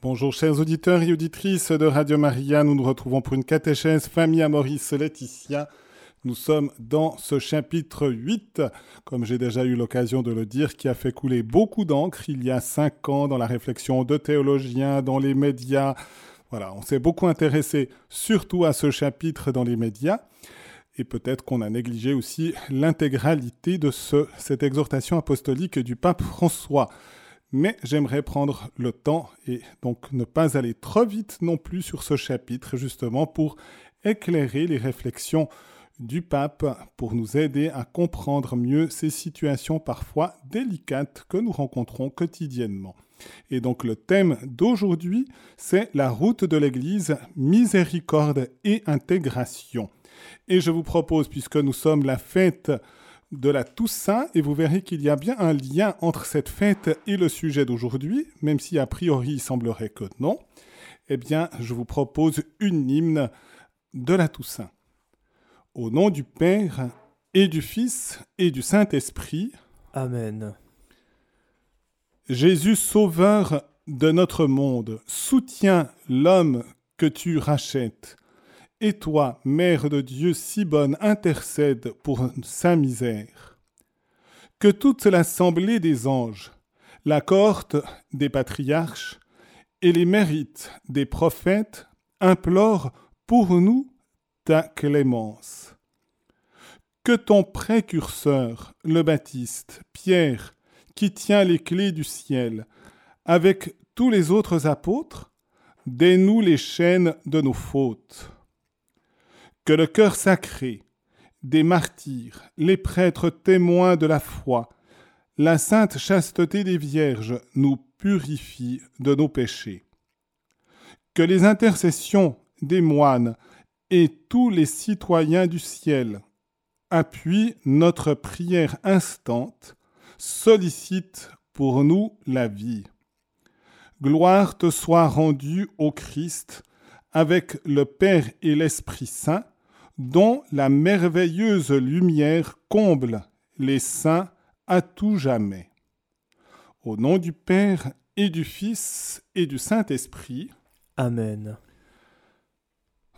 Bonjour chers auditeurs et auditrices de Radio Maria, nous nous retrouvons pour une catéchèse famille à Maurice Laetitia. Nous sommes dans ce chapitre 8, comme j'ai déjà eu l'occasion de le dire, qui a fait couler beaucoup d'encre il y a cinq ans dans la réflexion de théologiens, dans les médias. Voilà, on s'est beaucoup intéressé surtout à ce chapitre dans les médias. Et peut-être qu'on a négligé aussi l'intégralité de ce, cette exhortation apostolique du pape François. Mais j'aimerais prendre le temps et donc ne pas aller trop vite non plus sur ce chapitre, justement pour éclairer les réflexions du pape, pour nous aider à comprendre mieux ces situations parfois délicates que nous rencontrons quotidiennement. Et donc le thème d'aujourd'hui, c'est la route de l'Église, miséricorde et intégration. Et je vous propose, puisque nous sommes la fête de la Toussaint et vous verrez qu'il y a bien un lien entre cette fête et le sujet d'aujourd'hui, même si a priori il semblerait que non. Eh bien, je vous propose une hymne de la Toussaint. Au nom du Père et du Fils et du Saint-Esprit. Amen. Jésus Sauveur de notre monde, soutiens l'homme que tu rachètes et toi, Mère de Dieu si bonne, intercède pour sa misère. Que toute l'assemblée des anges, la cohorte des patriarches et les mérites des prophètes implorent pour nous ta clémence. Que ton précurseur, le Baptiste, Pierre, qui tient les clés du ciel, avec tous les autres apôtres, dénoue les chaînes de nos fautes que le cœur sacré des martyrs, les prêtres témoins de la foi, la sainte chasteté des vierges nous purifie de nos péchés. Que les intercessions des moines et tous les citoyens du ciel appuient notre prière instante, sollicitent pour nous la vie. Gloire te soit rendue au Christ, avec le Père et l'Esprit Saint, dont la merveilleuse lumière comble les saints à tout jamais. Au nom du Père et du Fils et du Saint-Esprit. Amen.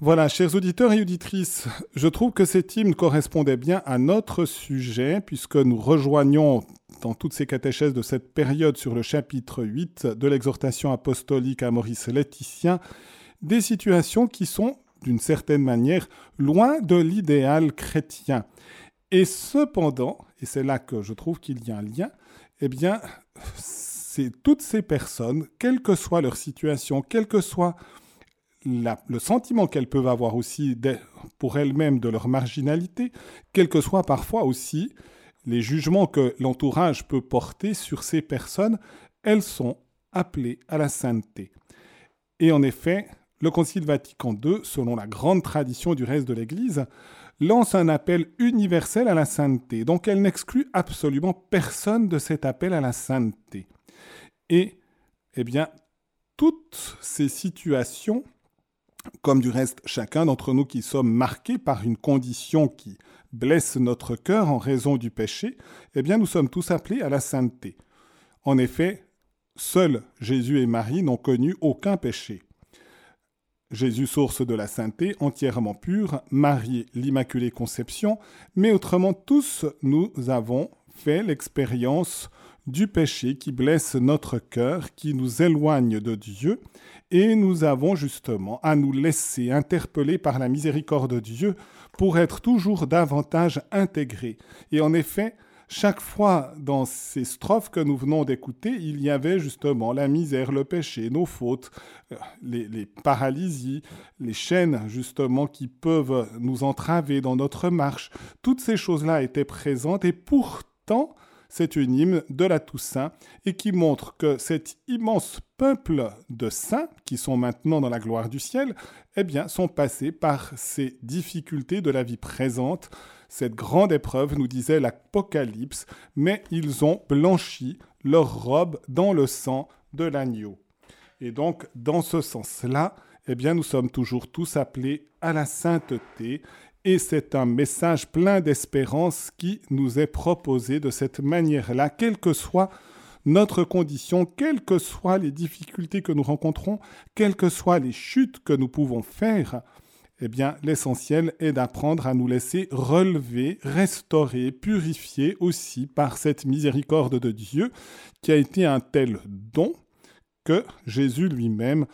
Voilà, chers auditeurs et auditrices, je trouve que cet hymne correspondait bien à notre sujet, puisque nous rejoignons dans toutes ces catéchèses de cette période sur le chapitre 8 de l'exhortation apostolique à Maurice Laetitia, des situations qui sont d'une certaine manière, loin de l'idéal chrétien. Et cependant, et c'est là que je trouve qu'il y a un lien, eh bien, c'est toutes ces personnes, quelle que soit leur situation, quel que soit le sentiment qu'elles peuvent avoir aussi pour elles-mêmes de leur marginalité, quel que soit parfois aussi les jugements que l'entourage peut porter sur ces personnes, elles sont appelées à la sainteté. Et en effet, le Concile Vatican II, selon la grande tradition du reste de l'Église, lance un appel universel à la sainteté. Donc elle n'exclut absolument personne de cet appel à la sainteté. Et, eh bien, toutes ces situations, comme du reste chacun d'entre nous qui sommes marqués par une condition qui blesse notre cœur en raison du péché, eh bien, nous sommes tous appelés à la sainteté. En effet, seuls Jésus et Marie n'ont connu aucun péché. Jésus source de la sainteté, entièrement pure, Marie l'Immaculée Conception, mais autrement tous nous avons fait l'expérience du péché qui blesse notre cœur, qui nous éloigne de Dieu, et nous avons justement à nous laisser interpeller par la miséricorde de Dieu pour être toujours davantage intégrés. Et en effet, chaque fois dans ces strophes que nous venons d'écouter, il y avait justement la misère, le péché, nos fautes, euh, les, paralysies, les chaînes justement qui peuvent nous entraver dans notre marche. Toutes ces choses-là étaient présentes et pourtant, c'est une hymne de la Toussaint et qui montre que cet immense peuple de saints qui sont maintenant dans la gloire du ciel, eh bien, sont passés par ces difficultés de la vie présente, cette grande épreuve, nous disait l'Apocalypse, mais ils ont blanchi leur robe dans le sang de l'agneau. Et donc, dans ce sens-là, eh bien, nous sommes toujours tous appelés à la sainteté, et c'est un message plein d'espérance qui nous est proposé de cette manière-là, quelle que soit notre condition, quelles que soient les difficultés que nous rencontrons, quelles que soient les chutes que nous pouvons faire, eh bien, l'essentiel est d'apprendre à nous laisser relever, restaurer, purifier aussi par cette miséricorde de Dieu qui a été un tel don que Jésus lui-même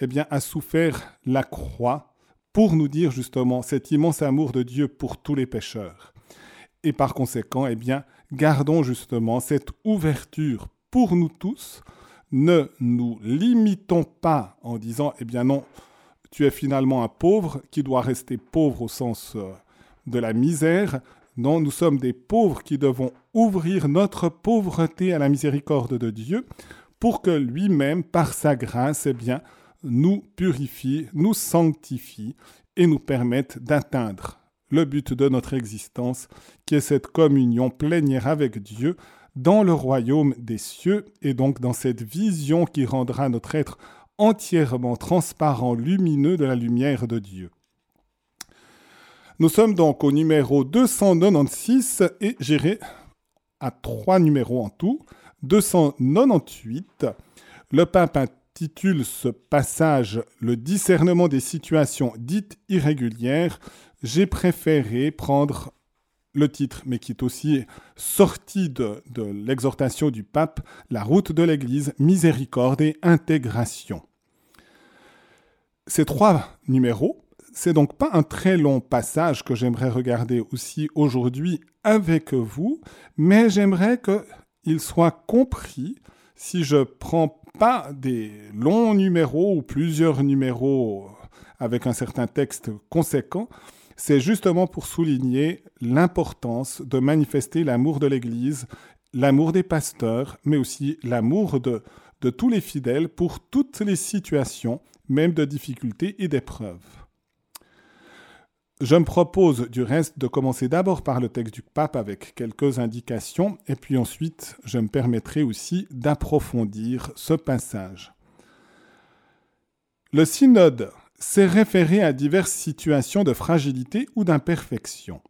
eh bien, a souffert la croix pour nous dire justement cet immense amour de Dieu pour tous les pécheurs. Et par conséquent, eh bien, gardons justement cette ouverture pour nous tous. Ne nous limitons pas en disant, eh bien non, tu es finalement un pauvre qui doit rester pauvre au sens euh, de la misère. Non, nous sommes des pauvres qui devons ouvrir notre pauvreté à la miséricorde de Dieu pour que lui-même, par sa grâce, eh bien, nous purifie, nous sanctifie et nous permette d'atteindre le but de notre existence, qui est cette communion plénière avec Dieu dans le royaume des cieux et donc dans cette vision qui rendra notre être entièrement transparent, lumineux de la lumière de Dieu. Nous sommes donc au numéro 296 et j'irai à trois numéros en tout. 298, le pape intitule ce passage Le discernement des situations dites irrégulières. J'ai préféré prendre le titre, mais qui est aussi sorti de, de l'exhortation du pape, La route de l'Église, miséricorde et intégration. Ces trois numéros, c'est donc pas un très long passage que j'aimerais regarder aussi aujourd'hui avec vous, mais j'aimerais qu'il soit compris si je prends pas des longs numéros ou plusieurs numéros avec un certain texte conséquent, c'est justement pour souligner l'importance de manifester l'amour de l'Église, l'amour des pasteurs, mais aussi l'amour de, de tous les fidèles pour toutes les situations, même de difficultés et d'épreuves. Je me propose du reste de commencer d'abord par le texte du pape avec quelques indications, et puis ensuite je me permettrai aussi d'approfondir ce passage. Le synode s'est référé à diverses situations de fragilité ou d'imperfection.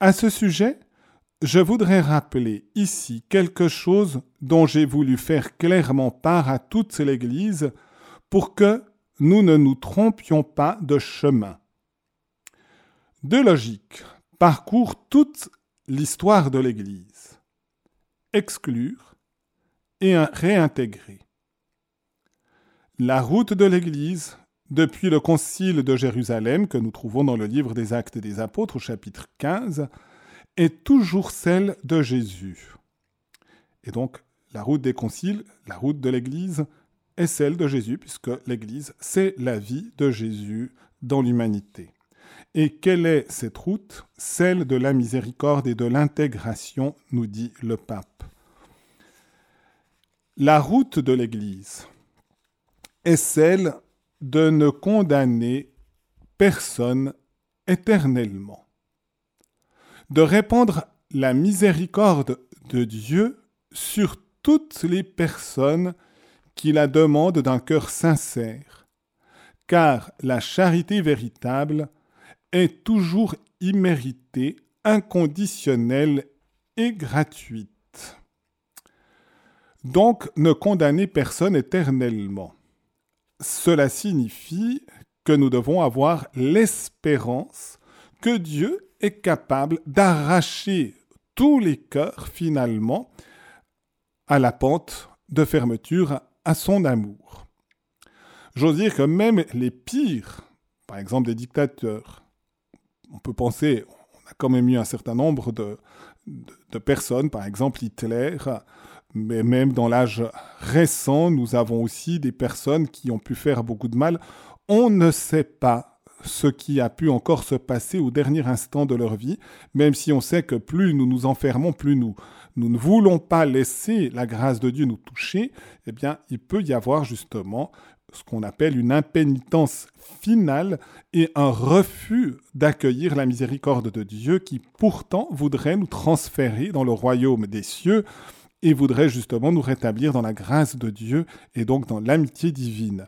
À ce sujet, je voudrais rappeler ici quelque chose dont j'ai voulu faire clairement part à toute l'Église pour que nous ne nous trompions pas de chemin. Deux logiques parcourent toute l'histoire de l'Église. Exclure et réintégrer. La route de l'Église, depuis le concile de Jérusalem que nous trouvons dans le livre des Actes des Apôtres au chapitre 15, est toujours celle de Jésus. Et donc, la route des conciles, la route de l'Église, est celle de Jésus, puisque l'Église, c'est la vie de Jésus dans l'humanité. Et quelle est cette route? Celle de la miséricorde et de l'intégration, nous dit le pape. La route de l'Église est celle de ne condamner personne éternellement, de répandre la miséricorde de Dieu sur toutes les personnes qui la demandent d'un cœur sincère, car la charité véritable est toujours imméritée, inconditionnelle et gratuite. Donc ne condamnez personne éternellement. Cela signifie que nous devons avoir l'espérance que Dieu est capable d'arracher tous les cœurs finalement à la pente de fermeture à son amour. J'ose dire que même les pires, par exemple des dictateurs, on peut penser, on a quand même eu un certain nombre de, de, personnes, par exemple Hitler, mais même dans l'âge récent, nous avons aussi des personnes qui ont pu faire beaucoup de mal. On ne sait pas ce qui a pu encore se passer au dernier instant de leur vie, même si on sait que plus nous nous enfermons, plus nous, nous ne voulons pas laisser la grâce de Dieu nous toucher, eh bien, il peut y avoir justement ce qu'on appelle une impénitence finale et un refus d'accueillir la miséricorde de Dieu qui pourtant voudrait nous transférer dans le royaume des cieux et voudrait justement nous rétablir dans la grâce de Dieu et donc dans l'amitié divine.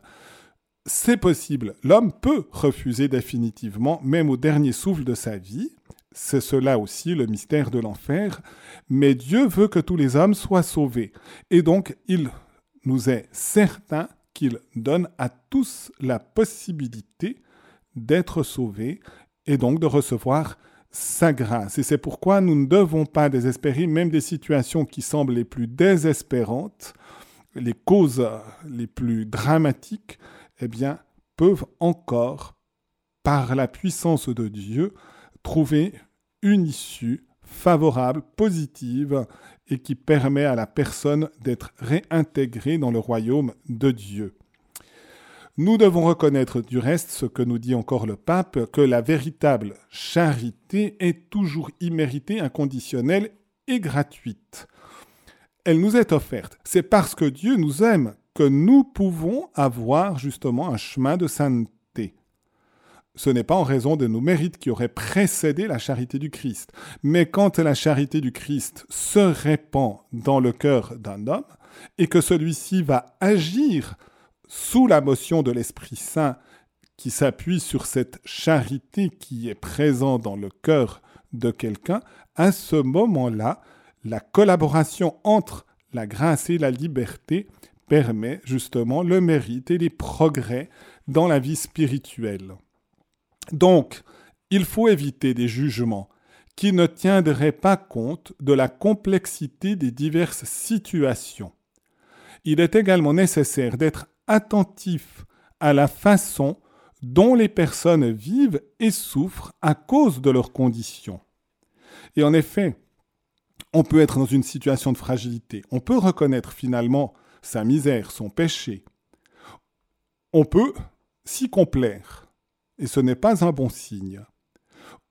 C'est possible, l'homme peut refuser définitivement, même au dernier souffle de sa vie, C'est cela aussi le mystère de l'enfer. Mais Dieu veut que tous les hommes soient sauvés. Et donc, il nous est certain qu'il donne à tous la possibilité d'être sauvés et donc de recevoir sa grâce. Et c'est pourquoi nous ne devons pas désespérer, même des situations qui semblent les plus désespérantes, les causes les plus dramatiques, eh bien, peuvent encore, par la puissance de Dieu, trouver une issue favorable, positive, et qui permet à la personne d'être réintégrée dans le royaume de Dieu. Nous devons reconnaître du reste ce que nous dit encore le pape, que la véritable charité est toujours imméritée, inconditionnelle et gratuite. Elle nous est offerte. C'est parce que Dieu nous aime que nous pouvons avoir justement un chemin de sainteté. Ce n'est pas en raison de nos mérites qui auraient précédé la charité du Christ, mais quand la charité du Christ se répand dans le cœur d'un homme et que celui-ci va agir sous la motion de l'Esprit Saint qui s'appuie sur cette charité qui est présente dans le cœur de quelqu'un, à ce moment-là, la collaboration entre la grâce et la liberté permet justement le mérite et les progrès dans la vie spirituelle. Donc, il faut éviter des jugements qui ne tiendraient pas compte de la complexité des diverses situations. Il est également nécessaire d'être attentif à la façon dont les personnes vivent et souffrent à cause de leurs conditions. Et en effet, on peut être dans une situation de fragilité, on peut reconnaître finalement sa misère, son péché. On peut s'y complaire, et ce n'est pas un bon signe.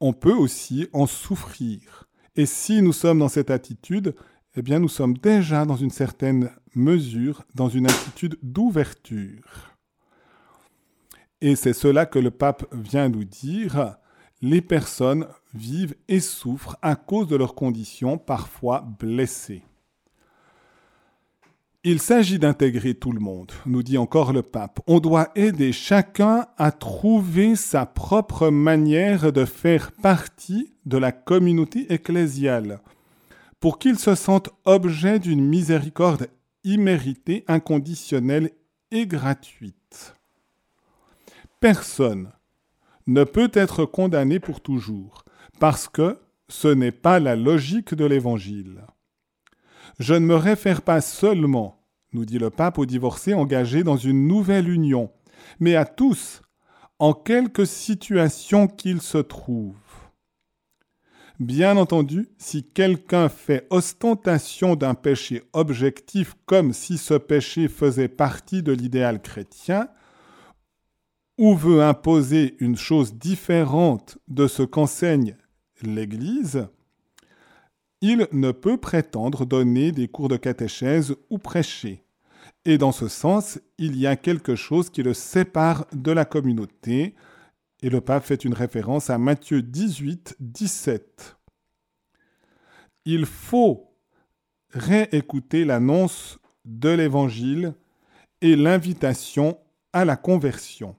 On peut aussi en souffrir. Et si nous sommes dans cette attitude, eh bien nous sommes déjà dans une certaine mesure dans une attitude d'ouverture. Et c'est cela que le pape vient nous dire. Les personnes vivent et souffrent à cause de leurs conditions parfois blessées. Il s'agit d'intégrer tout le monde, nous dit encore le pape. On doit aider chacun à trouver sa propre manière de faire partie de la communauté ecclésiale, pour qu'il se sente objet d'une miséricorde imméritée, inconditionnelle et gratuite. Personne ne peut être condamné pour toujours, parce que ce n'est pas la logique de l'Évangile. Je ne me réfère pas seulement, nous dit le pape, aux divorcés engagés dans une nouvelle union, mais à tous, en quelque situation qu'ils se trouvent. Bien entendu, si quelqu'un fait ostentation d'un péché objectif comme si ce péché faisait partie de l'idéal chrétien, ou veut imposer une chose différente de ce qu'enseigne l'Église, il ne peut prétendre donner des cours de catéchèse ou prêcher. Et dans ce sens, il y a quelque chose qui le sépare de la communauté, et le pape fait une référence à Matthieu 18, 17. Il faut réécouter l'annonce de l'Évangile et l'invitation à la conversion.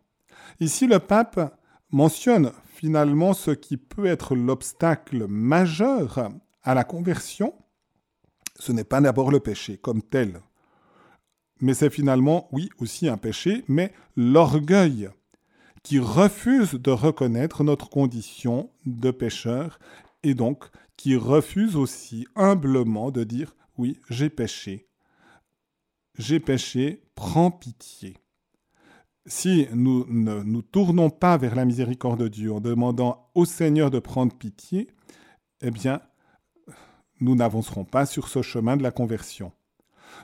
Ici, le pape mentionne finalement ce qui peut être l'obstacle majeur à la conversion, ce n'est pas d'abord le péché comme tel, mais c'est finalement, oui, aussi un péché, mais l'orgueil qui refuse de reconnaître notre condition de pécheur et donc qui refuse aussi humblement de dire oui, j'ai péché. J'ai péché, prends pitié. Si nous ne nous tournons pas vers la miséricorde de Dieu en demandant au Seigneur de prendre pitié, eh bien, nous n'avancerons pas sur ce chemin de la conversion.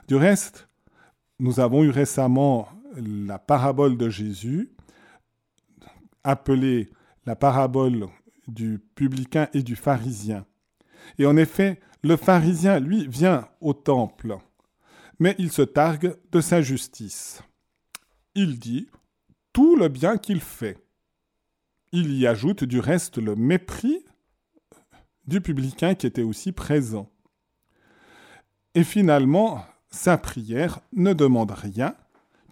Du reste, nous avons eu récemment la parabole de Jésus, appelée la parabole du publicain et du pharisien. Et en effet, le pharisien, lui, vient au temple, mais il se targue de sa justice. Il dit tout le bien qu'il fait. Il y ajoute du reste le mépris du publicain qui était aussi présent. Et finalement, sa prière ne demande rien,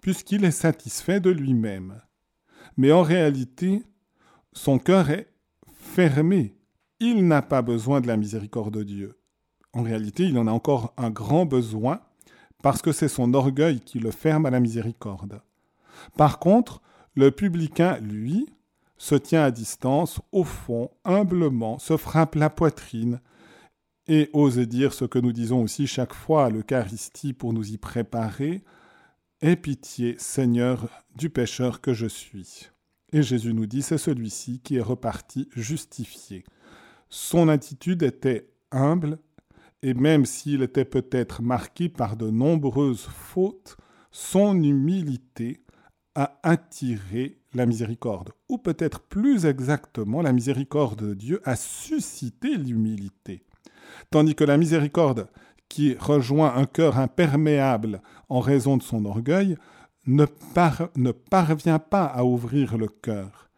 puisqu'il est satisfait de lui-même. Mais en réalité, son cœur est fermé il n'a pas besoin de la miséricorde de Dieu. En réalité, il en a encore un grand besoin parce que c'est son orgueil qui le ferme à la miséricorde. Par contre, le publicain, lui, se tient à distance, au fond, humblement, se frappe la poitrine et ose dire ce que nous disons aussi chaque fois à l'Eucharistie pour nous y préparer. Aie pitié, Seigneur, du pécheur que je suis. Et Jésus nous dit, c'est celui-ci qui est reparti justifié. Son attitude était humble, et même s'il était peut-être marqué par de nombreuses fautes, son humilité a attiré la miséricorde. Ou peut-être plus exactement, la miséricorde de Dieu a suscité l'humilité. Tandis que la miséricorde, qui rejoint un cœur imperméable en raison de son orgueil, ne, ne parvient pas à ouvrir le cœur,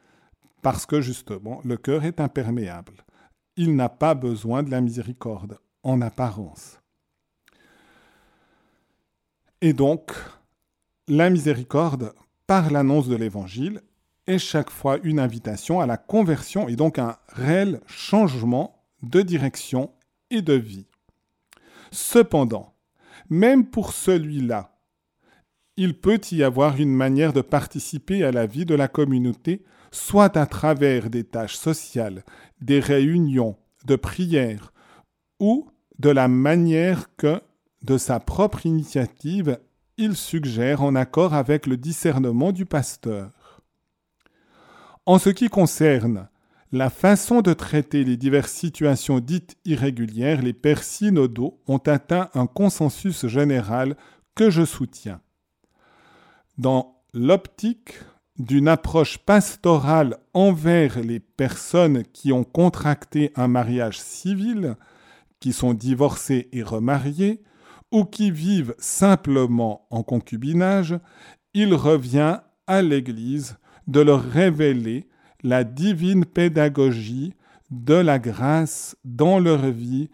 parce que justement le cœur est imperméable. Il n'a pas besoin de la miséricorde en apparence. Et donc, la miséricorde, par l'annonce de l'Évangile, chaque fois une invitation à la conversion et donc un réel changement de direction et de vie. Cependant, même pour celui-là, il peut y avoir une manière de participer à la vie de la communauté, soit à travers des tâches sociales, des réunions, de prières, ou de la manière que, de sa propre initiative, il suggère en accord avec le discernement du pasteur. En ce qui concerne la façon de traiter les diverses situations dites irrégulières, les pères synodaux ont atteint un consensus général que je soutiens. Dans l'optique d'une approche pastorale envers les personnes qui ont contracté un mariage civil, qui sont divorcées et remariées, ou qui vivent simplement en concubinage, il revient à l'Église de leur révéler la divine pédagogie de la grâce dans leur vie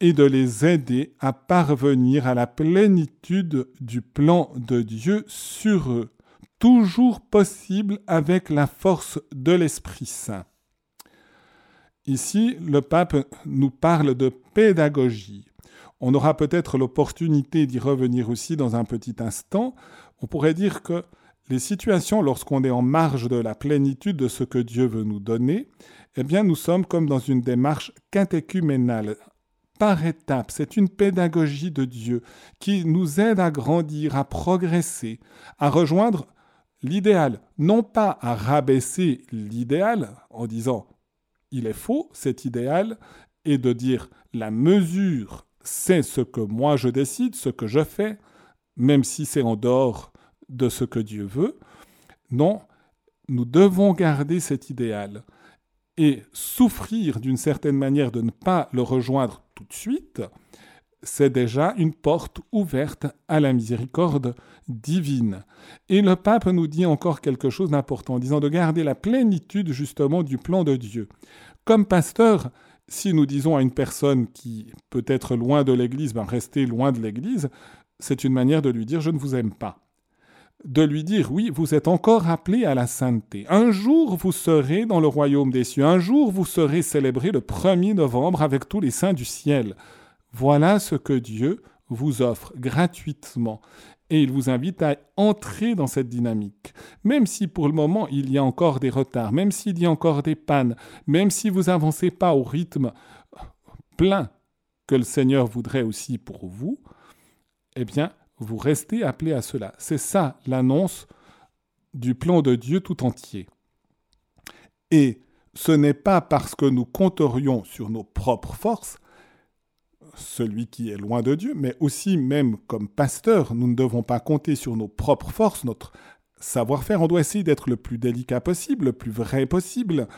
et de les aider à parvenir à la plénitude du plan de Dieu sur eux, toujours possible avec la force de l'Esprit Saint. Ici, le pape nous parle de pédagogie. On aura peut-être l'opportunité d'y revenir aussi dans un petit instant. On pourrait dire que les situations lorsqu'on est en marge de la plénitude de ce que Dieu veut nous donner, eh bien nous sommes comme dans une démarche catéchuménale, par étapes. C'est une pédagogie de Dieu qui nous aide à grandir, à progresser, à rejoindre l'idéal, non pas à rabaisser l'idéal en disant il est faux cet idéal, et de dire la mesure, c'est ce que moi je décide, ce que je fais, même si c'est en dehors de ce que Dieu veut. Non, nous devons garder cet idéal et souffrir d'une certaine manière de ne pas le rejoindre tout de suite, c'est déjà une porte ouverte à la miséricorde divine. Et le pape nous dit encore quelque chose d'important, en disant de garder la plénitude justement du plan de Dieu. Comme pasteur, si nous disons à une personne qui peut être loin de l'Église, ben restez loin de l'Église, c'est une manière de lui dire je ne vous aime pas de lui dire oui, vous êtes encore appelé à la sainteté. Un jour vous serez dans le royaume des cieux, un jour vous serez célébré le 1er novembre avec tous les saints du ciel. Voilà ce que Dieu vous offre gratuitement et il vous invite à entrer dans cette dynamique. Même si pour le moment il y a encore des retards, même s'il y a encore des pannes, même si vous n'avancez pas au rythme plein que le Seigneur voudrait aussi pour vous, eh bien, vous restez appelé à cela. C'est ça l'annonce du plan de Dieu tout entier. Et ce n'est pas parce que nous compterions sur nos propres forces, celui qui est loin de Dieu, mais aussi même comme pasteur, nous ne devons pas compter sur nos propres forces, notre savoir-faire, on doit essayer d'être le plus délicat possible, le plus vrai possible,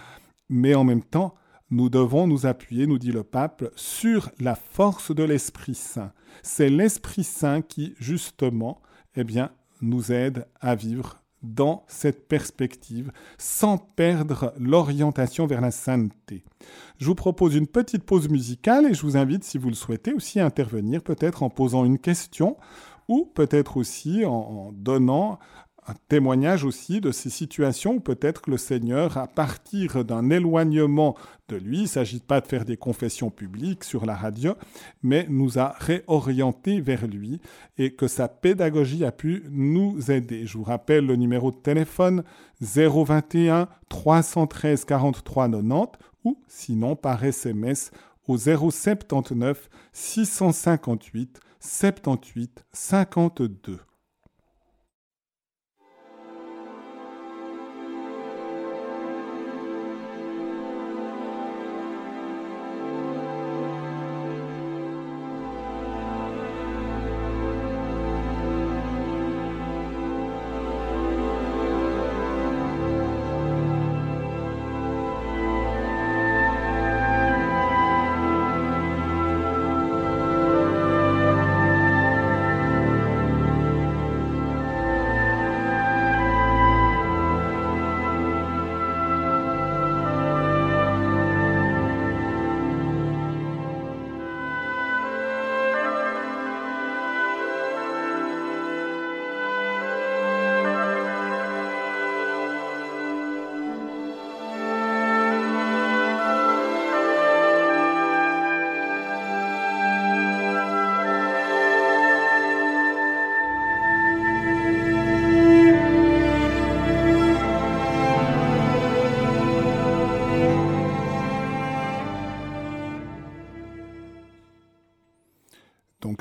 mais en même temps, nous devons nous appuyer, nous dit le pape, sur la force de l'Esprit Saint. C'est l'Esprit Saint qui, justement, eh bien, nous aide à vivre dans cette perspective sans perdre l'orientation vers la sainteté. Je vous propose une petite pause musicale et je vous invite, si vous le souhaitez, aussi à intervenir, peut-être en posant une question ou peut-être aussi en, donnant un témoignage aussi de ces situations où peut-être le Seigneur, à partir d'un éloignement de lui, il ne s'agit pas de faire des confessions publiques sur la radio, mais nous a réorientés vers lui et que sa pédagogie a pu nous aider. Je vous rappelle le numéro de téléphone 021 313 43 90 ou sinon par SMS au 079 658 78 52.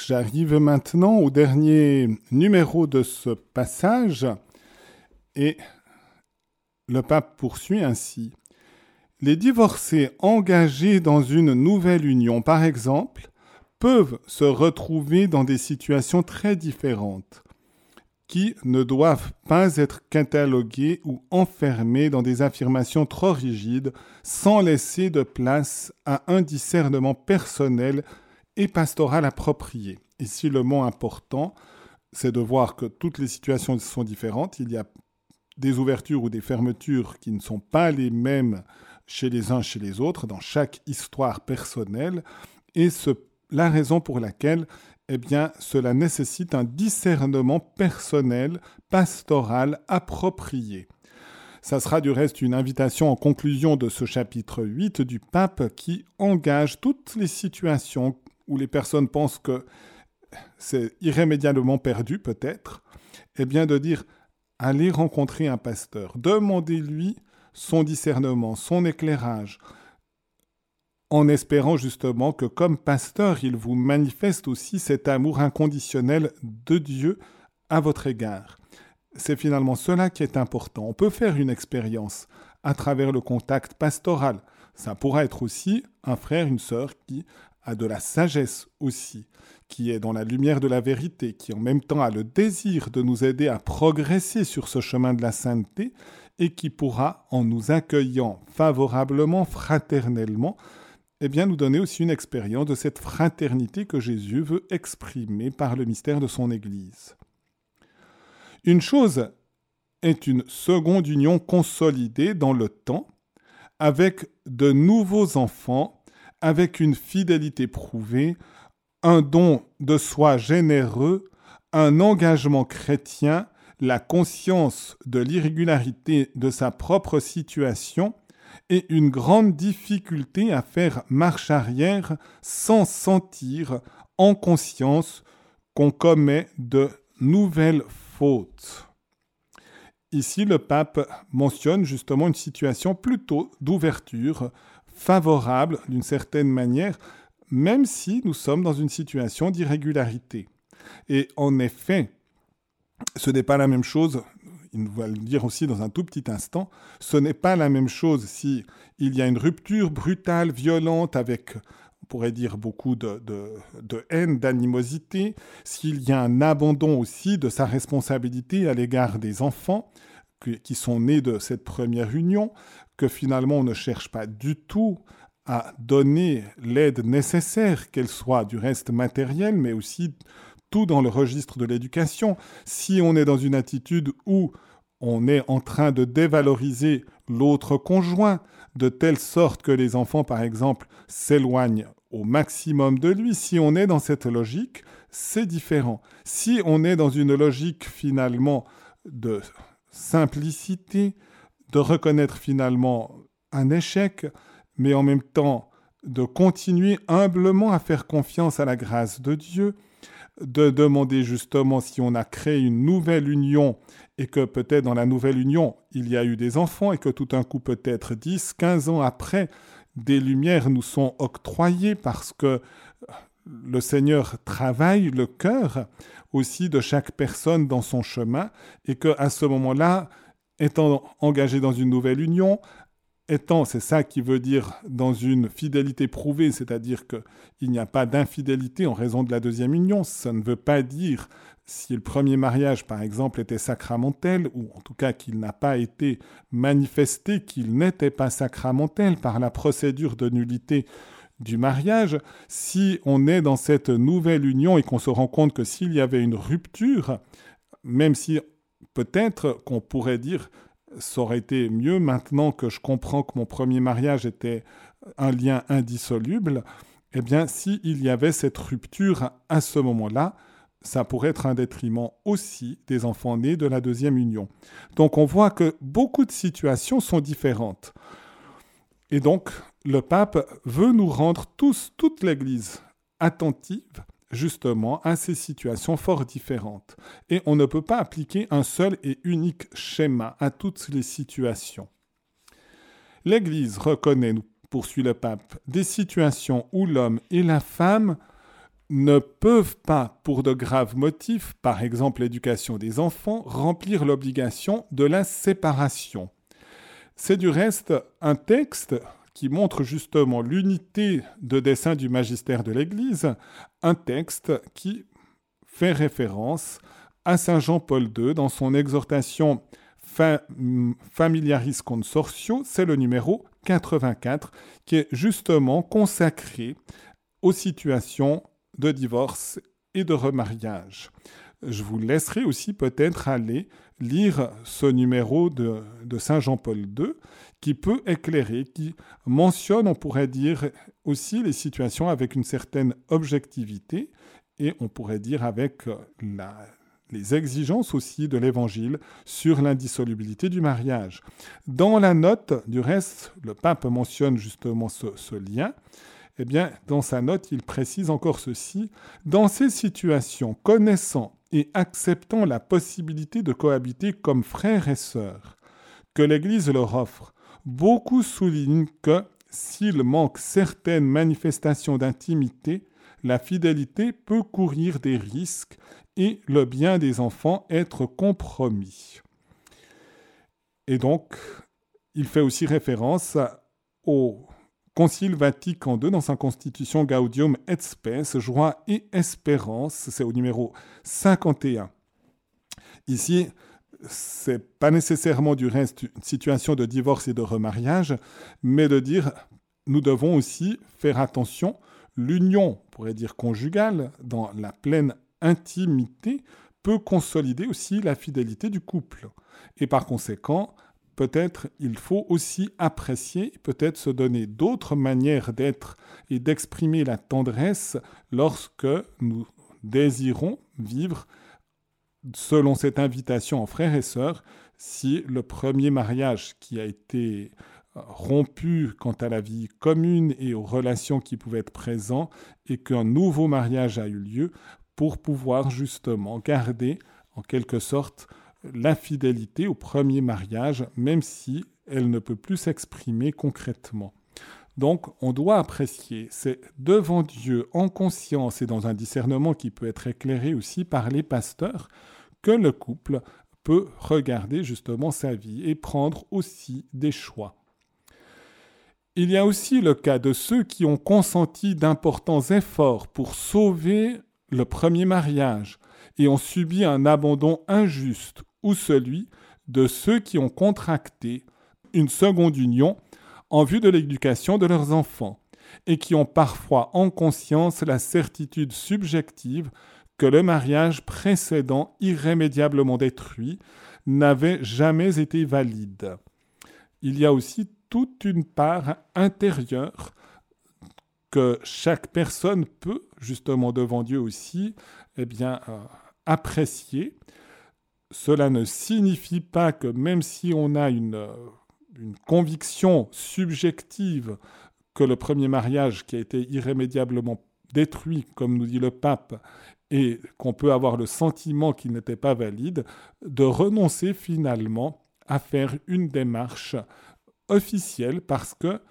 J'arrive maintenant au dernier numéro de ce passage et le pape poursuit ainsi. Les divorcés engagés dans une nouvelle union, par exemple, peuvent se retrouver dans des situations très différentes qui ne doivent pas être cataloguées ou enfermées dans des affirmations trop rigides sans laisser de place à un discernement personnel et pastorale appropriée. Ici, le mot important, c'est de voir que toutes les situations sont différentes. Il y a des ouvertures ou des fermetures qui ne sont pas les mêmes chez les uns, chez les autres, dans chaque histoire personnelle. Et ce, la raison pour laquelle eh bien, cela nécessite un discernement personnel, pastoral, approprié. Ça sera du reste une invitation en conclusion de ce chapitre 8 du pape qui engage toutes les situations où les personnes pensent que c'est irrémédiablement perdu peut-être, eh bien de dire allez rencontrer un pasteur, demandez-lui son discernement, son éclairage, en espérant justement que comme pasteur, il vous manifeste aussi cet amour inconditionnel de Dieu à votre égard. C'est finalement cela qui est important. On peut faire une expérience à travers le contact pastoral. Ça pourra être aussi un frère, une sœur qui a de la sagesse aussi, qui est dans la lumière de la vérité, qui en même temps a le désir de nous aider à progresser sur ce chemin de la sainteté, et qui pourra, en nous accueillant favorablement, fraternellement, eh nous donner aussi une expérience de cette fraternité que Jésus veut exprimer par le mystère de son Église. Une chose est une seconde union consolidée dans le temps, avec de nouveaux enfants avec une fidélité prouvée, un don de soi généreux, un engagement chrétien, la conscience de l'irrégularité de sa propre situation et une grande difficulté à faire marche arrière sans sentir en conscience qu'on commet de nouvelles fautes. Ici, le pape mentionne justement une situation plutôt d'ouverture, favorable d'une certaine manière, même si nous sommes dans une situation d'irrégularité. Et en effet, ce n'est pas la même chose, il va le dire aussi dans un tout petit instant, ce n'est pas la même chose si il y a une rupture brutale, violente, avec, on pourrait dire, beaucoup de, de haine, d'animosité, s'il y a un abandon aussi de sa responsabilité à l'égard des enfants, qui sont nés de cette première union, que finalement on ne cherche pas du tout à donner l'aide nécessaire, qu'elle soit du reste matérielle, mais aussi tout dans le registre de l'éducation. Si on est dans une attitude où on est en train de dévaloriser l'autre conjoint, de telle sorte que les enfants, par exemple, s'éloignent au maximum de lui, si on est dans cette logique, c'est différent. Si on est dans une logique finalement de simplicité, de reconnaître finalement un échec, mais en même temps de continuer humblement à faire confiance à la grâce de Dieu, de demander justement si on a créé une nouvelle union et que peut-être dans la nouvelle union, il y a eu des enfants et que tout un coup, peut-être 10, 15 ans après, des lumières nous sont octroyées parce que le Seigneur travaille le cœur aussi de chaque personne dans son chemin et que à ce moment-là, étant engagé dans une nouvelle union, étant, c'est ça qui veut dire dans une fidélité prouvée, c'est-à-dire qu'il n'y a pas d'infidélité en raison de la deuxième union. Ça ne veut pas dire si le premier mariage, par exemple, était sacramentel, ou en tout cas qu'il n'a pas été manifesté qu'il n'était pas sacramentel par la procédure de nullité du mariage, si on est dans cette nouvelle union et qu'on se rend compte que s'il y avait une rupture, même si peut-être qu'on pourrait dire ça aurait été mieux maintenant que je comprends que mon premier mariage était un lien indissoluble, eh bien s'il y avait cette rupture à ce moment-là, ça pourrait être un détriment aussi des enfants nés de la deuxième union. Donc on voit que beaucoup de situations sont différentes. Et donc le pape veut nous rendre tous, toute l'Église, attentive justement à ces situations fort différentes. Et on ne peut pas appliquer un seul et unique schéma à toutes les situations. L'Église reconnaît, poursuit le pape, des situations où l'homme et la femme ne peuvent pas, pour de graves motifs, par exemple l'éducation des enfants, remplir l'obligation de la séparation. C'est du reste un texte qui montre justement l'unité de dessin du magistère de l'Église, un texte qui fait référence à Saint Jean-Paul II dans son exhortation Familiaris Consortio, c'est le numéro 84, qui est justement consacré aux situations de divorce et de remariage. Je vous laisserai aussi peut-être aller lire ce numéro de, de Saint Jean-Paul II qui peut éclairer, qui mentionne, on pourrait dire, aussi les situations avec une certaine objectivité et on pourrait dire avec les exigences aussi de l'Évangile sur l'indissolubilité du mariage. Dans la note, du reste, le pape mentionne justement ce, ce lien. Eh bien, dans sa note, il précise encore ceci. Dans ces situations, connaissant et acceptant la possibilité de cohabiter comme frères et sœurs, que l'Église leur offre, beaucoup soulignent que s'il manque certaines manifestations d'intimité, la fidélité peut courir des risques et le bien des enfants être compromis. Et donc, il fait aussi référence au Concile Vatican II dans sa constitution Gaudium et Spes, joie et espérance, c'est au numéro 51. Ici, c'est pas nécessairement du reste une situation de divorce et de remariage, mais de dire nous devons aussi faire attention, l'union, on pourrait dire conjugale, dans la pleine intimité, peut consolider aussi la fidélité du couple. Et par conséquent, peut-être il faut aussi apprécier, peut-être se donner d'autres manières d'être et d'exprimer la tendresse lorsque nous désirons vivre selon cette invitation en frères et sœurs, si le premier mariage qui a été euh, rompu quant à la vie commune et aux relations qui pouvaient être présentes et qu'un nouveau mariage a eu lieu pour pouvoir justement garder en quelque sorte la fidélité au premier mariage, même si elle ne peut plus s'exprimer concrètement. Donc on doit apprécier, c'est devant Dieu, en conscience et dans un discernement qui peut être éclairé aussi par les pasteurs, que le couple peut regarder justement sa vie et prendre aussi des choix. Il y a aussi le cas de ceux qui ont consenti d'importants efforts pour sauver le premier mariage et ont subi un abandon injuste ou celui de ceux qui ont contracté une seconde union en vue de l'éducation de leurs enfants et qui ont parfois en conscience la certitude subjective que le mariage précédent, irrémédiablement détruit, n'avait jamais été valide. Il y a aussi toute une part intérieure que chaque personne peut, justement devant Dieu aussi, eh bien, euh, apprécier, cela ne signifie pas que même si on a une, euh, une conviction subjective que le premier mariage qui a été irrémédiablement détruit, comme nous dit le pape, et qu'on peut avoir le sentiment qu'il n'était pas valide, de renoncer finalement à faire une démarche officielle parce que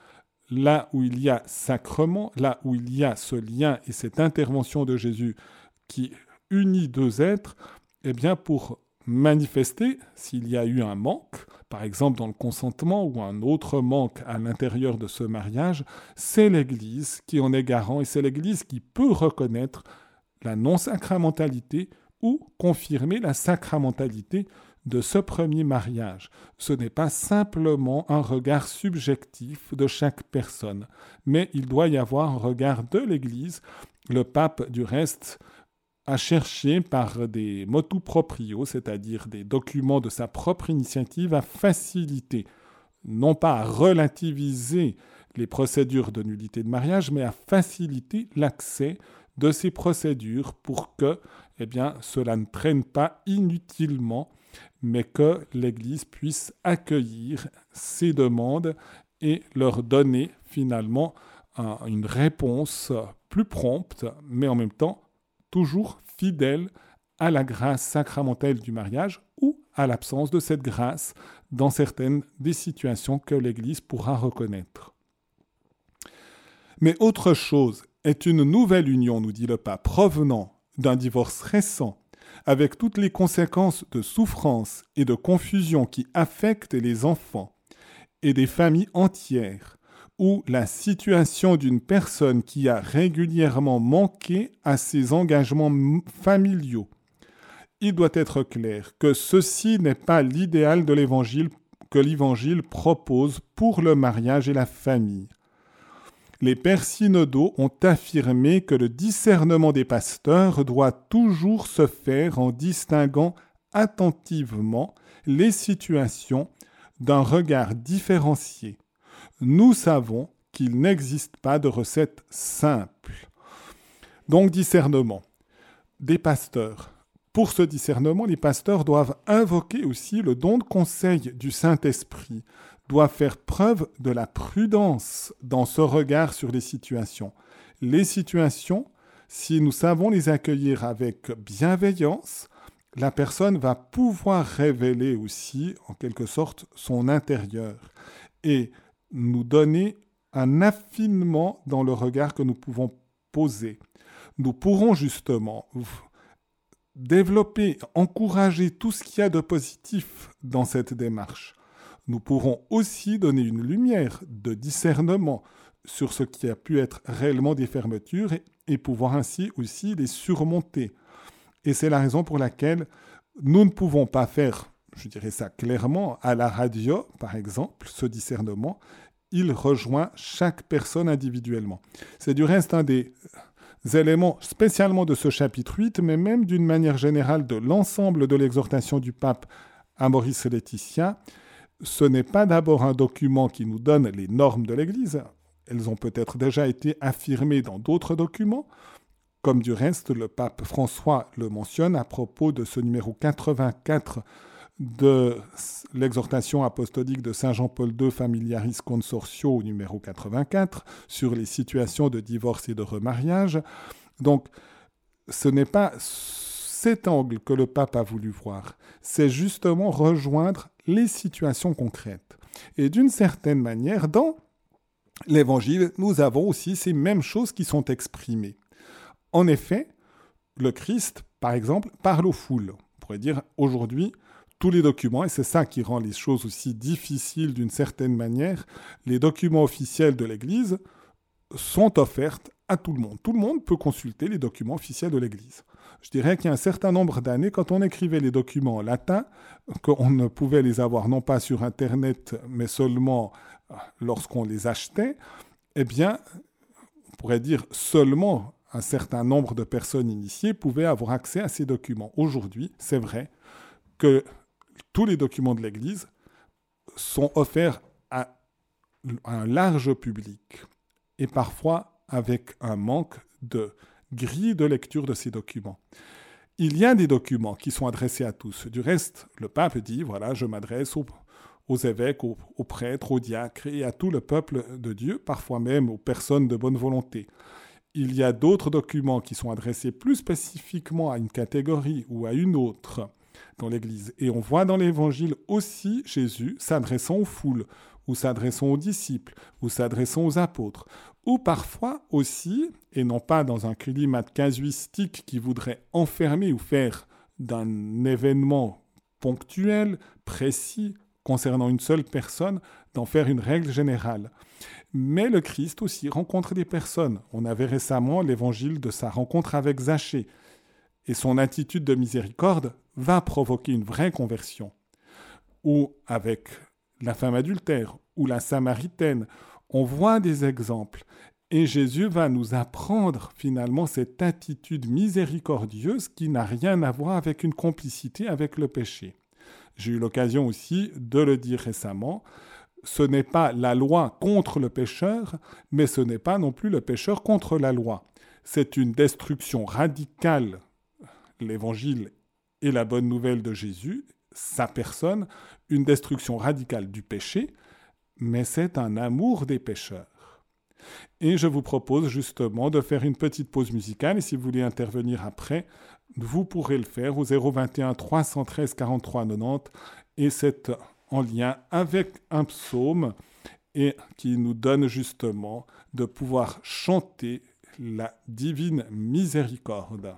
là où il y a sacrement, là où il y a ce lien et cette intervention de Jésus qui unit deux êtres, eh bien pour manifester s'il y a eu un manque, par exemple dans le consentement ou un autre manque à l'intérieur de ce mariage, c'est l'Église qui en est garant et c'est l'Église qui peut reconnaître la non-sacramentalité ou confirmer la sacramentalité de ce premier mariage. Ce n'est pas simplement un regard subjectif de chaque personne, mais il doit y avoir un regard de l'Église. Le pape, du reste, a cherché par des motu proprio, c'est-à-dire des documents de sa propre initiative, à faciliter, non pas à relativiser les procédures de nullité de mariage, mais à faciliter l'accès de ces procédures pour que eh bien, cela ne traîne pas inutilement, mais que l'Église puisse accueillir ces demandes et leur donner finalement une réponse plus prompte, mais en même temps toujours fidèle à la grâce sacramentelle du mariage ou à l'absence de cette grâce dans certaines des situations que l'Église pourra reconnaître. Mais autre chose est une nouvelle union, nous dit le pape, provenant d'un divorce récent, avec toutes les conséquences de souffrance et de confusion qui affectent les enfants et des familles entières, ou la situation d'une personne qui a régulièrement manqué à ses engagements familiaux. Il doit être clair que ceci n'est pas l'idéal de l'évangile que l'Évangile propose pour le mariage et la famille. Les pères ont affirmé que le discernement des pasteurs doit toujours se faire en distinguant attentivement les situations d'un regard différencié nous savons qu'il n'existe pas de recette simple. Donc discernement. Des pasteurs. Pour ce discernement, les pasteurs doivent invoquer aussi le don de conseil du Saint-Esprit, doivent faire preuve de la prudence dans ce regard sur les situations. Les situations, si nous savons les accueillir avec bienveillance, la personne va pouvoir révéler aussi, en quelque sorte, son intérieur. Et nous donner un affinement dans le regard que nous pouvons poser. Nous pourrons justement développer, encourager tout ce qu'il y a de positif dans cette démarche. Nous pourrons aussi donner une lumière de discernement sur ce qui a pu être réellement des fermetures et, et pouvoir ainsi aussi les surmonter. Et c'est la raison pour laquelle nous ne pouvons pas faire je dirais ça clairement, à la radio, par exemple, ce discernement, il rejoint chaque personne individuellement. C'est du reste un des éléments spécialement de ce chapitre 8, mais même d'une manière générale de l'ensemble de l'exhortation du pape à Maurice et Laetitia. Ce n'est pas d'abord un document qui nous donne les normes de l'Église, elles ont peut-être déjà été affirmées dans d'autres documents, comme du reste le pape François le mentionne à propos de ce numéro 84 de l'exhortation apostolique de Saint Jean-Paul II Familiaris Consortio numéro 84 sur les situations de divorce et de remariage. Donc, ce n'est pas cet angle que le pape a voulu voir, c'est justement rejoindre les situations concrètes. Et d'une certaine manière, dans l'Évangile, nous avons aussi ces mêmes choses qui sont exprimées. En effet, le Christ, par exemple, parle aux foules. On pourrait dire aujourd'hui, tous les documents, et c'est ça qui rend les choses aussi difficiles d'une certaine manière, les documents officiels de l'Église sont offerts à tout le monde. Tout le monde peut consulter les documents officiels de l'Église. Je dirais qu'il y a un certain nombre d'années, quand on écrivait les documents en latin, qu'on ne pouvait les avoir non pas sur Internet, mais seulement euh, lorsqu'on les achetait, eh bien, on pourrait dire seulement un certain nombre de personnes initiées pouvaient avoir accès à ces documents. Aujourd'hui, c'est vrai que tous les documents de l'Église sont offerts à un large public et parfois avec un manque de grille de lecture de ces documents. il y a des documents qui sont adressés à tous. Du reste, le pape dit, voilà, je m'adresse aux, évêques, aux, aux, prêtres, aux diacres et à tout le peuple de Dieu, parfois même aux personnes de bonne volonté. Il y a d'autres documents qui sont adressés plus spécifiquement à une catégorie ou à une autre dans l'Église. Et on voit dans l'Évangile aussi Jésus s'adressant aux foules, ou s'adressant aux disciples, ou s'adressant aux apôtres, ou parfois aussi, et non pas dans un climat casuistique qui voudrait enfermer ou faire d'un événement ponctuel, précis, concernant une seule personne, d'en faire une règle générale. Mais le Christ aussi rencontre des personnes. On avait récemment l'évangile de sa rencontre avec Zachée. Et son attitude de miséricorde va provoquer une vraie conversion. Ou avec la femme adultère ou la samaritaine, on voit des exemples. Et Jésus va nous apprendre finalement cette attitude miséricordieuse qui n'a rien à voir avec une complicité avec le péché. J'ai eu l'occasion aussi de le dire récemment. Ce n'est pas la loi contre le pécheur, mais ce n'est pas non plus le pécheur contre la loi. C'est une destruction radicale. L'évangile et la bonne nouvelle de Jésus, sa personne, une destruction radicale du péché, mais c'est un amour des pécheurs. Et je vous propose justement de faire une petite pause musicale, et si vous voulez intervenir après, vous pourrez le faire au 021 313 43 90, et c'est en lien avec un psaume, et qui nous donne justement de pouvoir chanter la divine miséricorde.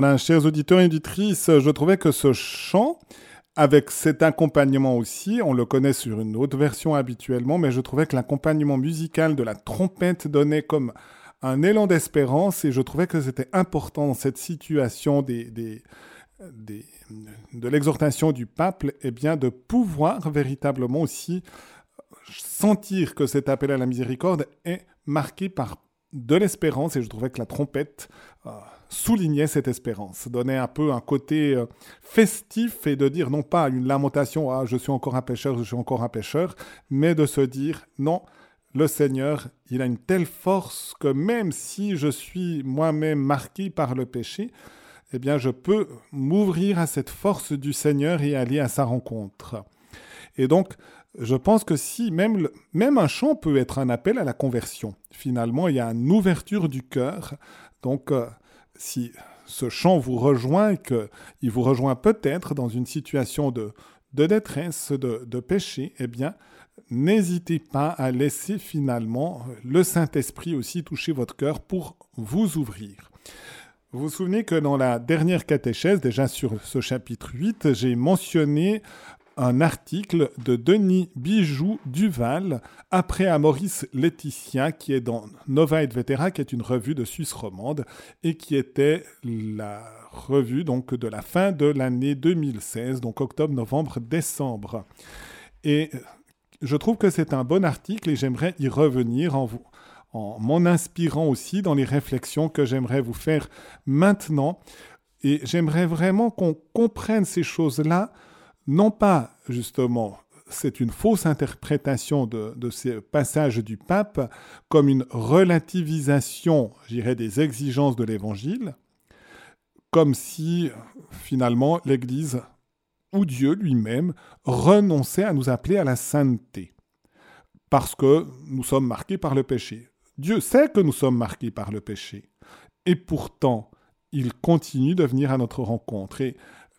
Voilà, chers auditeurs et auditrices, je trouvais que ce chant, avec cet accompagnement aussi, on le connaît sur une autre version habituellement, mais je trouvais que l'accompagnement musical de la trompette donnait comme un élan d'espérance et je trouvais que c'était important dans cette situation de l'exhortation du pape, eh bien, de pouvoir véritablement aussi sentir que cet appel à la miséricorde est marqué par de l'espérance et je trouvais que la trompette euh, soulignait cette espérance, donnait un peu un côté euh, festif et de dire non pas une lamentation ah je suis encore un pécheur, je suis encore un pécheur, mais de se dire non, le Seigneur, il a une telle force que même si je suis moi-même marqué par le péché, eh bien je peux m'ouvrir à cette force du Seigneur et aller à sa rencontre. Et donc je pense que si même, même un chant peut être un appel à la conversion, finalement, il y a une ouverture du cœur. Donc, euh, si ce chant vous rejoint qu'il vous rejoint peut-être dans une situation de, de détresse, de, de péché, eh bien, n'hésitez pas à laisser finalement le Saint-Esprit aussi toucher votre cœur pour vous ouvrir. Vous vous souvenez que dans la dernière catéchèse, déjà sur ce chapitre 8, j'ai mentionné un article de Denis Bijou Duval après à Maurice Laetitia qui est dans Nova et Vetera qui est une revue de Suisse romande et qui était la revue donc de la fin de l'année 2016 donc octobre novembre décembre. Et je trouve que c'est un bon article et j'aimerais y revenir en vous en m'en inspirant aussi dans les réflexions que j'aimerais vous faire maintenant. Et j'aimerais vraiment qu'on comprenne ces choses-là non pas justement c'est une fausse interprétation de, ces passages du pape comme une relativisation, j'irais, des exigences de l'Évangile, comme si finalement l'Église ou Dieu lui-même renonçait à nous appeler à la sainteté, parce que nous sommes marqués par le péché. Dieu sait que nous sommes marqués par le péché, et pourtant il continue de venir à notre rencontre.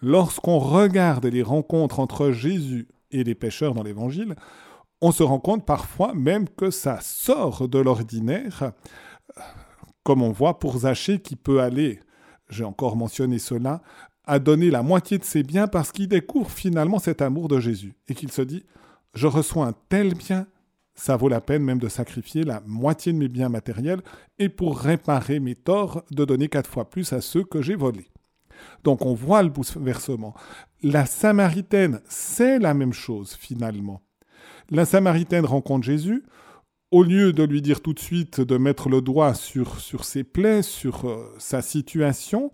Lorsqu'on regarde les rencontres entre Jésus et les pécheurs dans l'Évangile, on se rend compte parfois même que ça sort de l'ordinaire, comme on voit pour Zachée qui peut aller, j'ai encore mentionné cela, à donner la moitié de ses biens parce qu'il découvre finalement cet amour de Jésus et qu'il se dit, je reçois un tel bien, ça vaut la peine même de sacrifier la moitié de mes biens matériels et pour réparer mes torts, de donner quatre fois plus à ceux que j'ai volés. Donc on voit le bouleversement. La Samaritaine, c'est la même chose finalement. La Samaritaine rencontre Jésus. Au lieu de lui dire tout de suite de mettre le doigt sur, sur ses plaies, sur euh, sa situation,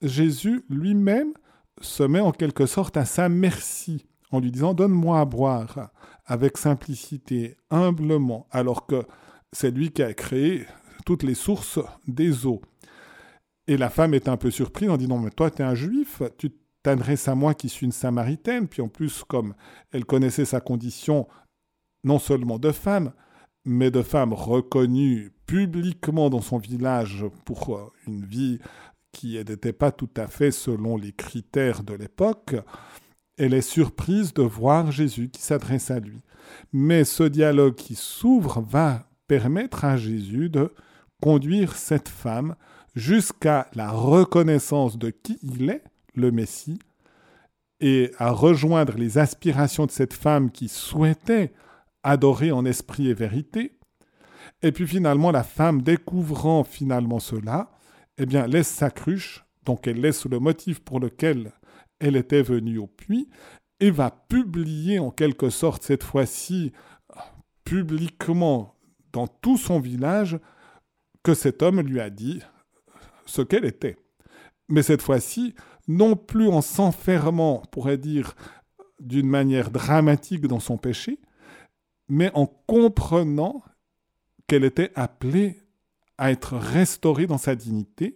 Jésus lui-même se met en quelque sorte à sa merci en lui disant Donne-moi à boire avec simplicité, humblement, alors que c'est lui qui a créé toutes les sources des eaux. Et la femme est un peu surprise en disant, mais toi, tu es un juif, tu t'adresses à moi qui suis une samaritaine. Puis en plus, comme elle connaissait sa condition non seulement de femme, mais de femme reconnue publiquement dans son village pour euh, une vie qui n'était pas tout à fait selon les critères de l'époque, elle est surprise de voir Jésus qui s'adresse à lui. Mais ce dialogue qui s'ouvre va permettre à Jésus de conduire cette femme jusqu'à la reconnaissance de qui il est, le Messie, et à rejoindre les aspirations de cette femme qui souhaitait adorer en esprit et vérité. Et puis finalement, la femme découvrant finalement cela, eh bien, laisse sa cruche, donc elle laisse le motif pour lequel elle était venue au puits, et va publier en quelque sorte cette fois-ci publiquement dans tout son village que cet homme lui a dit ce qu'elle était. Mais cette fois-ci, non plus en s'enfermant, pourrait dire, d'une manière dramatique dans son péché, mais en comprenant qu'elle était appelée à être restaurée dans sa dignité,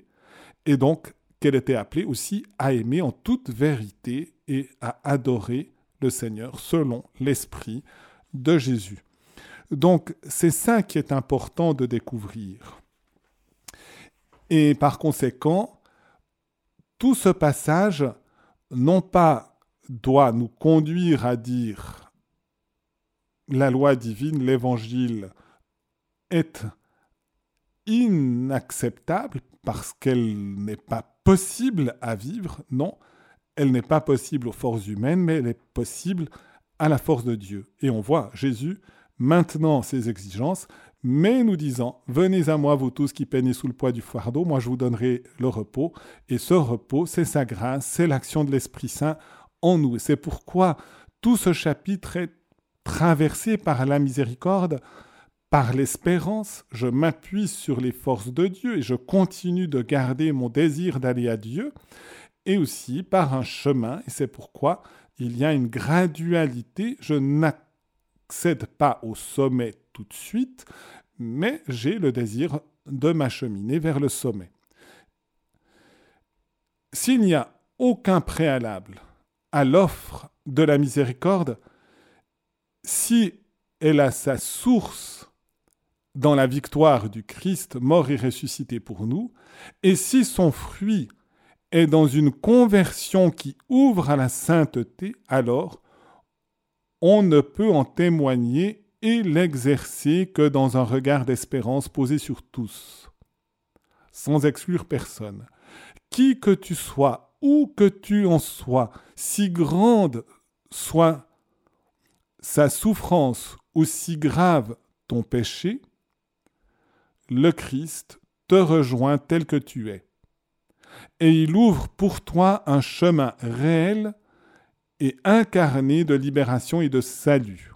et donc qu'elle était appelée aussi à aimer en toute vérité et à adorer le Seigneur selon l'esprit de Jésus. Donc c'est ça qui est important de découvrir. Et par conséquent, tout ce passage, non pas doit nous conduire à dire la loi divine, l'évangile est inacceptable parce qu'elle n'est pas possible à vivre Non, elle n'est pas possible aux forces humaines, mais elle est possible à la force de Dieu. Et on voit Jésus maintenant ses exigences, mais nous disant, venez à moi, vous tous qui peignez sous le poids du fardeau, moi je vous donnerai le repos. Et ce repos, c'est sa grâce, c'est l'action de l'Esprit Saint en nous. C'est pourquoi tout ce chapitre est traversé par la miséricorde, par l'espérance. Je m'appuie sur les forces de Dieu et je continue de garder mon désir d'aller à Dieu, et aussi par un chemin. Et c'est pourquoi il y a une gradualité. Je n'accède pas au sommet tout de suite, mais j'ai le désir de m'acheminer vers le sommet. S'il n'y a aucun préalable à l'offre de la miséricorde, si elle a sa source dans la victoire du Christ mort et ressuscité pour nous, et si son fruit est dans une conversion qui ouvre à la sainteté, alors on ne peut en témoigner et l'exercer que dans un regard d'espérance posé sur tous, sans exclure personne. Qui que tu sois, où que tu en sois, si grande soit sa souffrance ou si grave ton péché, le Christ te rejoint tel que tu es. Et il ouvre pour toi un chemin réel et incarné de libération et de salut.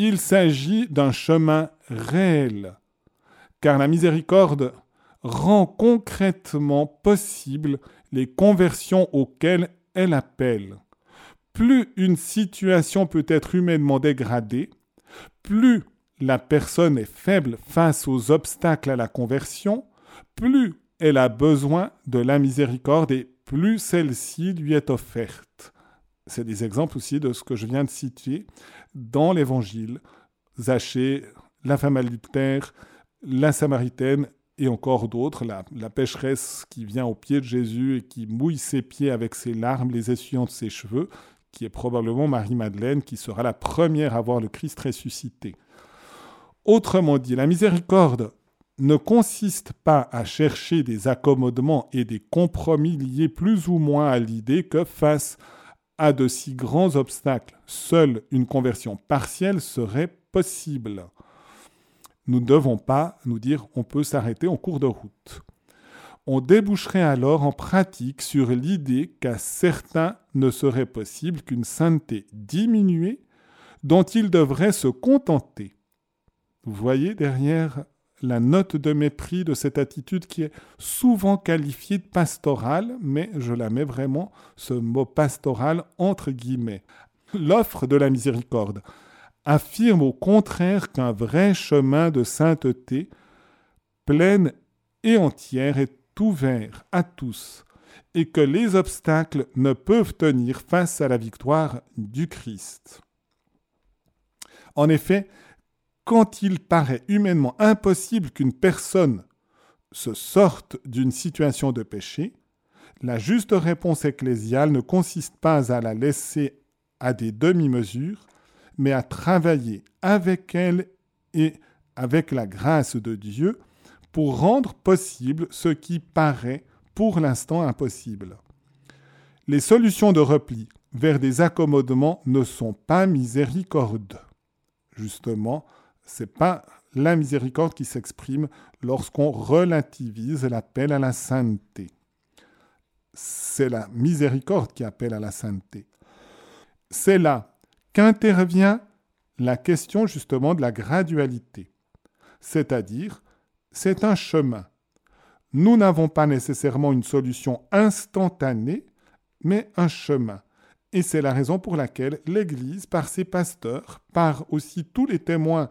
Il s'agit d'un chemin réel, car la miséricorde rend concrètement possible les conversions auxquelles elle appelle. Plus une situation peut être humainement dégradée, plus la personne est faible face aux obstacles à la conversion, plus elle a besoin de la miséricorde et plus celle-ci lui est offerte. C'est des exemples aussi de ce que je viens de citer dans l'Évangile. Zachée, la femme adultère, la Samaritaine et encore d'autres, la, pécheresse qui vient au pied de Jésus et qui mouille ses pieds avec ses larmes, les essuyant de ses cheveux, qui est probablement Marie-Madeleine, qui sera la première à voir le Christ ressuscité. Autrement dit, la miséricorde ne consiste pas à chercher des accommodements et des compromis liés plus ou moins à l'idée que face à de si grands obstacles, seule une conversion partielle serait possible. Nous ne devons pas nous dire on peut s'arrêter en cours de route. On déboucherait alors en pratique sur l'idée qu'à certains ne serait possible qu'une sainteté diminuée dont ils devraient se contenter. Vous voyez derrière la note de mépris de cette attitude qui est souvent qualifiée de pastorale, mais je la mets vraiment, ce mot pastoral, entre guillemets. L'offre de la miséricorde affirme au contraire qu'un vrai chemin de sainteté, pleine et entière, est ouvert à tous, et que les obstacles ne peuvent tenir face à la victoire du Christ. En effet, quand il paraît humainement impossible qu'une personne se sorte d'une situation de péché, la juste réponse ecclésiale ne consiste pas à la laisser à des demi-mesures, mais à travailler avec elle et avec la grâce de Dieu pour rendre possible ce qui paraît pour l'instant impossible. Les solutions de repli vers des accommodements ne sont pas miséricordes. Justement, c'est pas la miséricorde qui s'exprime lorsqu'on relativise l'appel à la sainteté. C'est la miséricorde qui appelle à la sainteté. C'est là qu'intervient la question justement de la gradualité. C'est-à-dire, c'est un chemin. Nous n'avons pas nécessairement une solution instantanée, mais un chemin. Et c'est la raison pour laquelle l'Église, par ses pasteurs, par aussi tous les témoins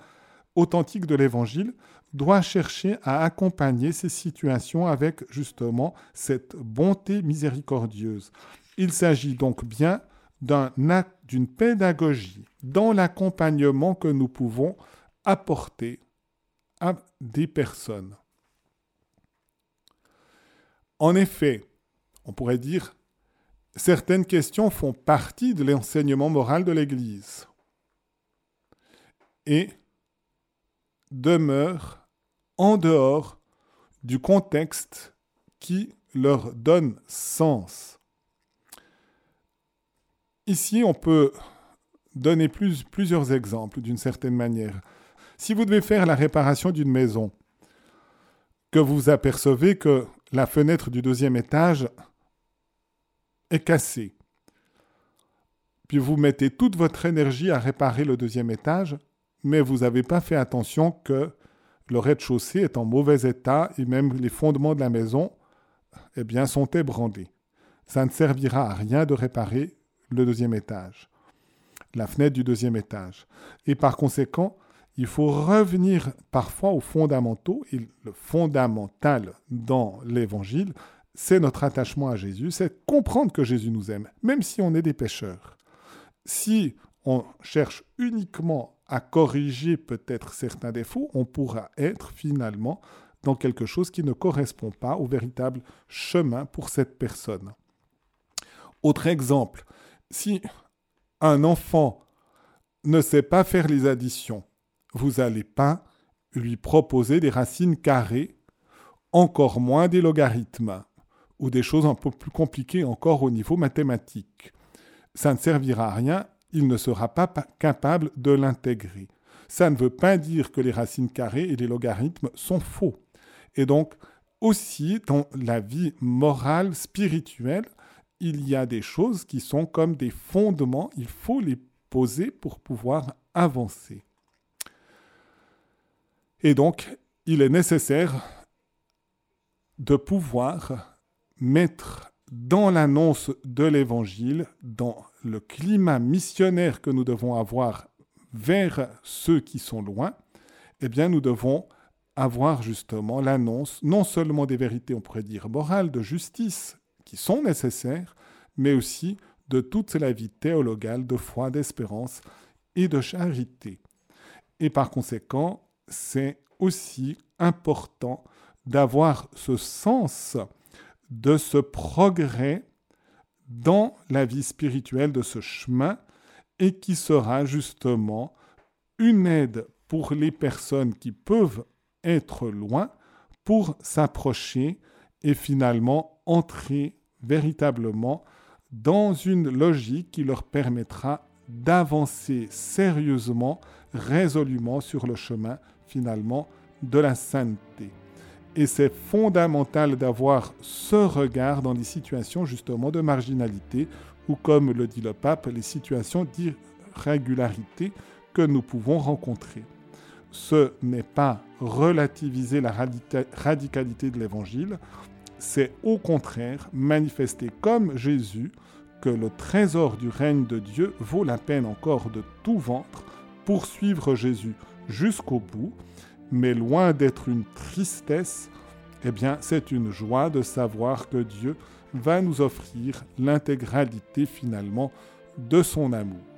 authentique de l'Évangile doit chercher à accompagner ces situations avec justement cette bonté miséricordieuse. Il s'agit donc bien d'un acte, d'une pédagogie dans l'accompagnement que nous pouvons apporter à des personnes. En effet, on pourrait dire, certaines questions font partie de l'enseignement moral de l'Église. Et demeure en dehors du contexte qui leur donne sens. Ici, on peut donner plusieurs exemples d'une certaine manière. Si vous devez faire la réparation d'une maison, que vous apercevez que la fenêtre du deuxième étage est cassée, puis vous mettez toute votre énergie à réparer le deuxième étage, mais vous n'avez pas fait attention que le rez-de-chaussée est en mauvais état et même les fondements de la maison eh bien, sont ébranlés. Ça ne servira à rien de réparer le deuxième étage, la fenêtre du deuxième étage. Et par conséquent, il faut revenir parfois aux fondamentaux. Et le fondamental dans l'évangile, c'est notre attachement à Jésus, c'est comprendre que Jésus nous aime, même si on est des pécheurs. Si on cherche uniquement à corriger peut-être certains défauts, on pourra être finalement dans quelque chose qui ne correspond pas au véritable chemin pour cette personne. Autre exemple, si un enfant ne sait pas faire les additions, vous n'allez pas lui proposer des racines carrées, encore moins des logarithmes, ou des choses un peu plus compliquées encore au niveau mathématique. Ça ne servira à rien, il ne sera pas capable de l'intégrer. Ça ne veut pas dire que les racines carrées et les logarithmes sont faux. Et donc, aussi, dans la vie morale, spirituelle, il y a des choses qui sont comme des fondements, il faut les poser pour pouvoir avancer. Et donc, il est nécessaire de pouvoir mettre dans l'annonce de l'Évangile, dans le climat missionnaire que nous devons avoir vers ceux qui sont loin, eh bien nous devons avoir justement l'annonce non seulement des vérités, on pourrait dire, morales, de justice, qui sont nécessaires, mais aussi de toute la vie théologale, de foi, d'espérance et de charité. Et par conséquent, c'est aussi important d'avoir ce sens de ce progrès dans la vie spirituelle de ce chemin et qui sera justement une aide pour les personnes qui peuvent être loin pour s'approcher et finalement entrer véritablement dans une logique qui leur permettra d'avancer sérieusement, résolument sur le chemin finalement de la sainteté. Et c'est fondamental d'avoir ce regard dans les situations justement de marginalité ou comme le dit le pape, les situations d'irrégularité que nous pouvons rencontrer. Ce n'est pas relativiser la radicalité de l'évangile, c'est au contraire manifester comme Jésus que le trésor du règne de Dieu vaut la peine encore de tout ventre pour suivre Jésus jusqu'au bout, mais loin d'être une tristesse, eh c'est une joie de savoir que Dieu va nous offrir l'intégralité finalement de son amour.